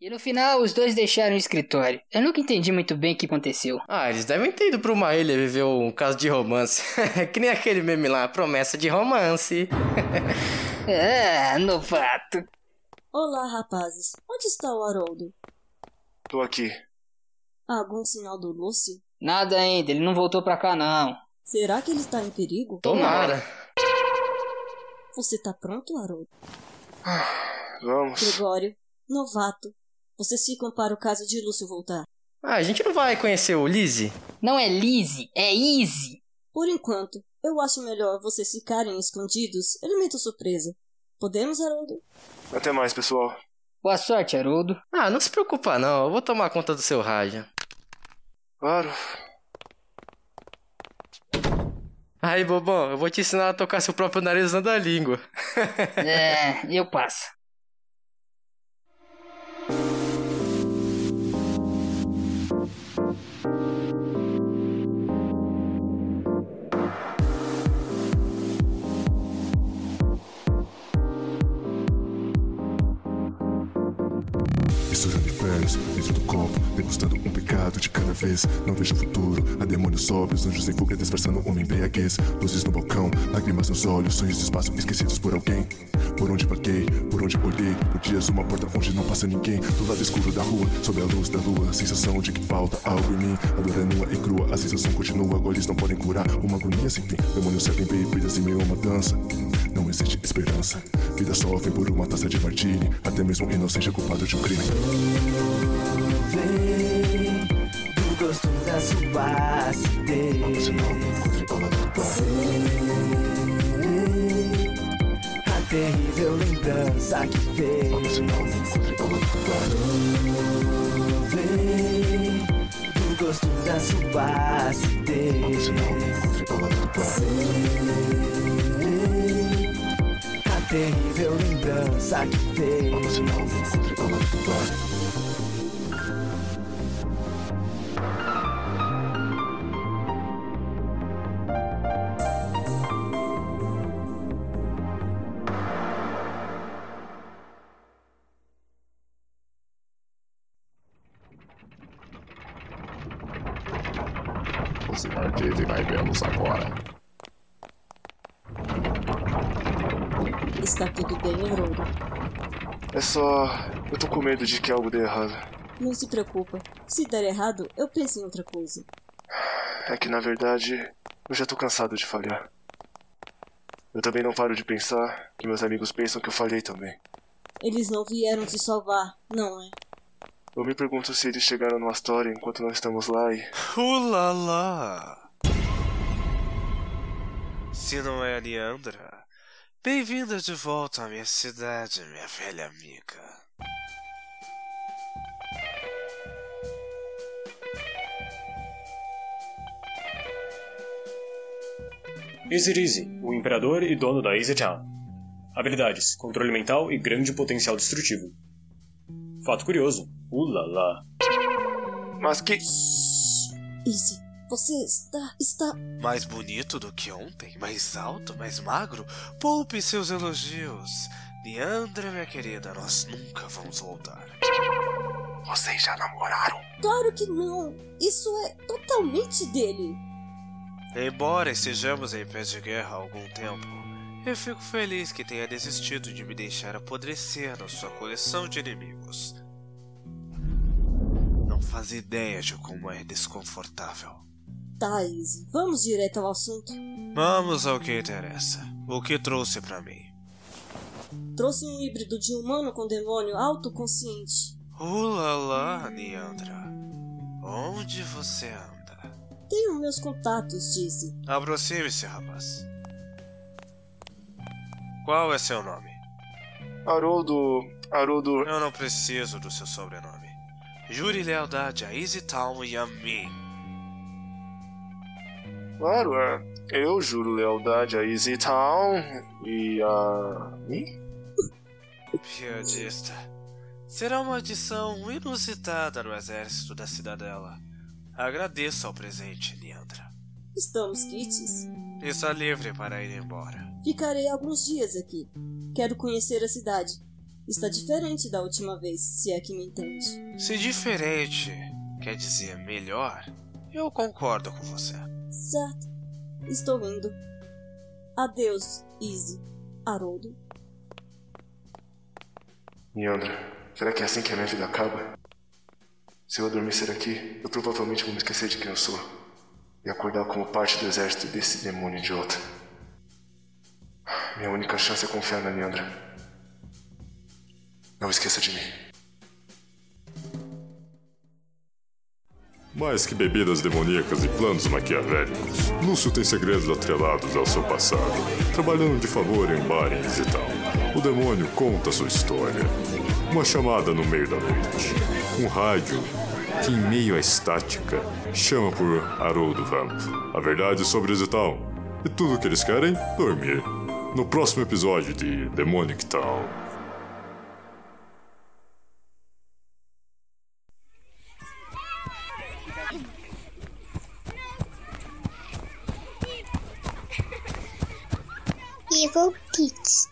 E no final, os dois deixaram o escritório. Eu nunca entendi muito bem o que aconteceu. Ah, eles devem ter ido pra uma ilha viver um caso de romance. que nem aquele meme lá, promessa de romance. ah, novato. Olá, rapazes. Onde está o Haroldo? Tô aqui. Algum sinal do Lúcio? Nada ainda, ele não voltou pra cá não. Será que ele está em perigo? Tomara. Você tá pronto, Haroldo? Vamos. Gregório, novato. Vocês ficam para o caso de Lúcio voltar. Ah, a gente não vai conhecer o Lizzie? Não é Lizzie, é Easy. Por enquanto, eu acho melhor vocês ficarem escondidos, elemento surpresa. Podemos, Haroldo? Até mais, pessoal. Boa sorte, Haroldo. Ah, não se preocupa não, eu vou tomar conta do seu rádio. Claro. Aí, bobão, eu vou te ensinar a tocar seu próprio nariz usando a língua. é, eu passo. Infernos dentro do copo, degustando um pecado de cada vez. Não vejo futuro, há demônios sóbrios, anjos em fuga, disfarçando uma embriaguez. Luzes no balcão, lágrimas nos olhos, sonhos de espaço esquecidos por alguém. Por onde vaguei, por onde olhei, por dias uma porta onde não passa ninguém. Do lado escuro da rua, sob a luz da lua, sensação de que falta algo em mim. A dor é nua e crua, a sensação continua, goles não podem curar. Uma agonia sem fim, demônios servem bebidas em meio a uma dança. Não existe esperança, vida sofre por uma taça de martini, até mesmo inocente é culpado de um crime. Vem do gosto da sua acidez. A terrível lembrança que fez. Vem do gosto da sua acidez. A lembrança que ver e vai vê-los agora. Está tudo bem, Haroldo? É só. Eu tô com medo de que algo dê errado. Não se preocupa. Se der errado, eu penso em outra coisa. É que na verdade. Eu já tô cansado de falhar. Eu também não paro de pensar que meus amigos pensam que eu falhei também. Eles não vieram te salvar, não é? Eu me pergunto se eles chegaram no Astoria enquanto nós estamos lá e. Ulala! Se não é a Leandra, bem-vinda de volta à minha cidade, minha velha amiga. Easy Easy, o imperador e dono da Easy Town. Habilidades: controle mental e grande potencial destrutivo. Fato curioso: ulala. Mas que. Easy, você está. está. Mais bonito do que ontem? Mais alto? Mais magro? Poupe seus elogios. Leandra, minha querida, nós nunca vamos voltar. Vocês já namoraram? Claro que não! Isso é totalmente dele! Embora estejamos em pé de guerra há algum tempo, eu fico feliz que tenha desistido de me deixar apodrecer na sua coleção de inimigos. Não faz ideia de como é desconfortável. Tá, Easy, vamos direto ao assunto. Vamos ao que interessa. O que trouxe para mim? Trouxe um híbrido de humano com demônio autoconsciente. Ulala, Neandra. Onde você anda? Tenho meus contatos, disse. Aproxime-se, rapaz. Qual é seu nome? Haroldo. Haroldo. Eu não preciso do seu sobrenome. Jure lealdade a Easy Town e a mim. Claro, é. Eu juro lealdade a Easy Town e a. mim? Piadista. Será uma adição inusitada no exército da cidadela. Agradeço ao presente, Leandra. Estamos quites? Está livre para ir embora. Ficarei alguns dias aqui. Quero conhecer a cidade. Está diferente da última vez, se é que me entende. Se diferente quer dizer melhor, eu concordo com você. Certo. Estou indo. Adeus, Easy. Haroldo. Niandra, será que é assim que a minha vida acaba? Se eu adormecer aqui, eu provavelmente vou me esquecer de quem eu sou. E acordar como parte do exército desse demônio idiota. Minha única chance é confiar na Niandra. Não esqueça de mim. Mais que bebidas demoníacas e planos maquiavélicos, Lúcio tem segredos atrelados ao seu passado. Trabalhando de favor em um bar em Visital, o demônio conta sua história. Uma chamada no meio da noite. Um rádio que, em meio à estática, chama por Haroldo Vamp. A verdade sobre Visital. E tudo o que eles querem? Dormir. No próximo episódio de Demonic Town. Evil deeds.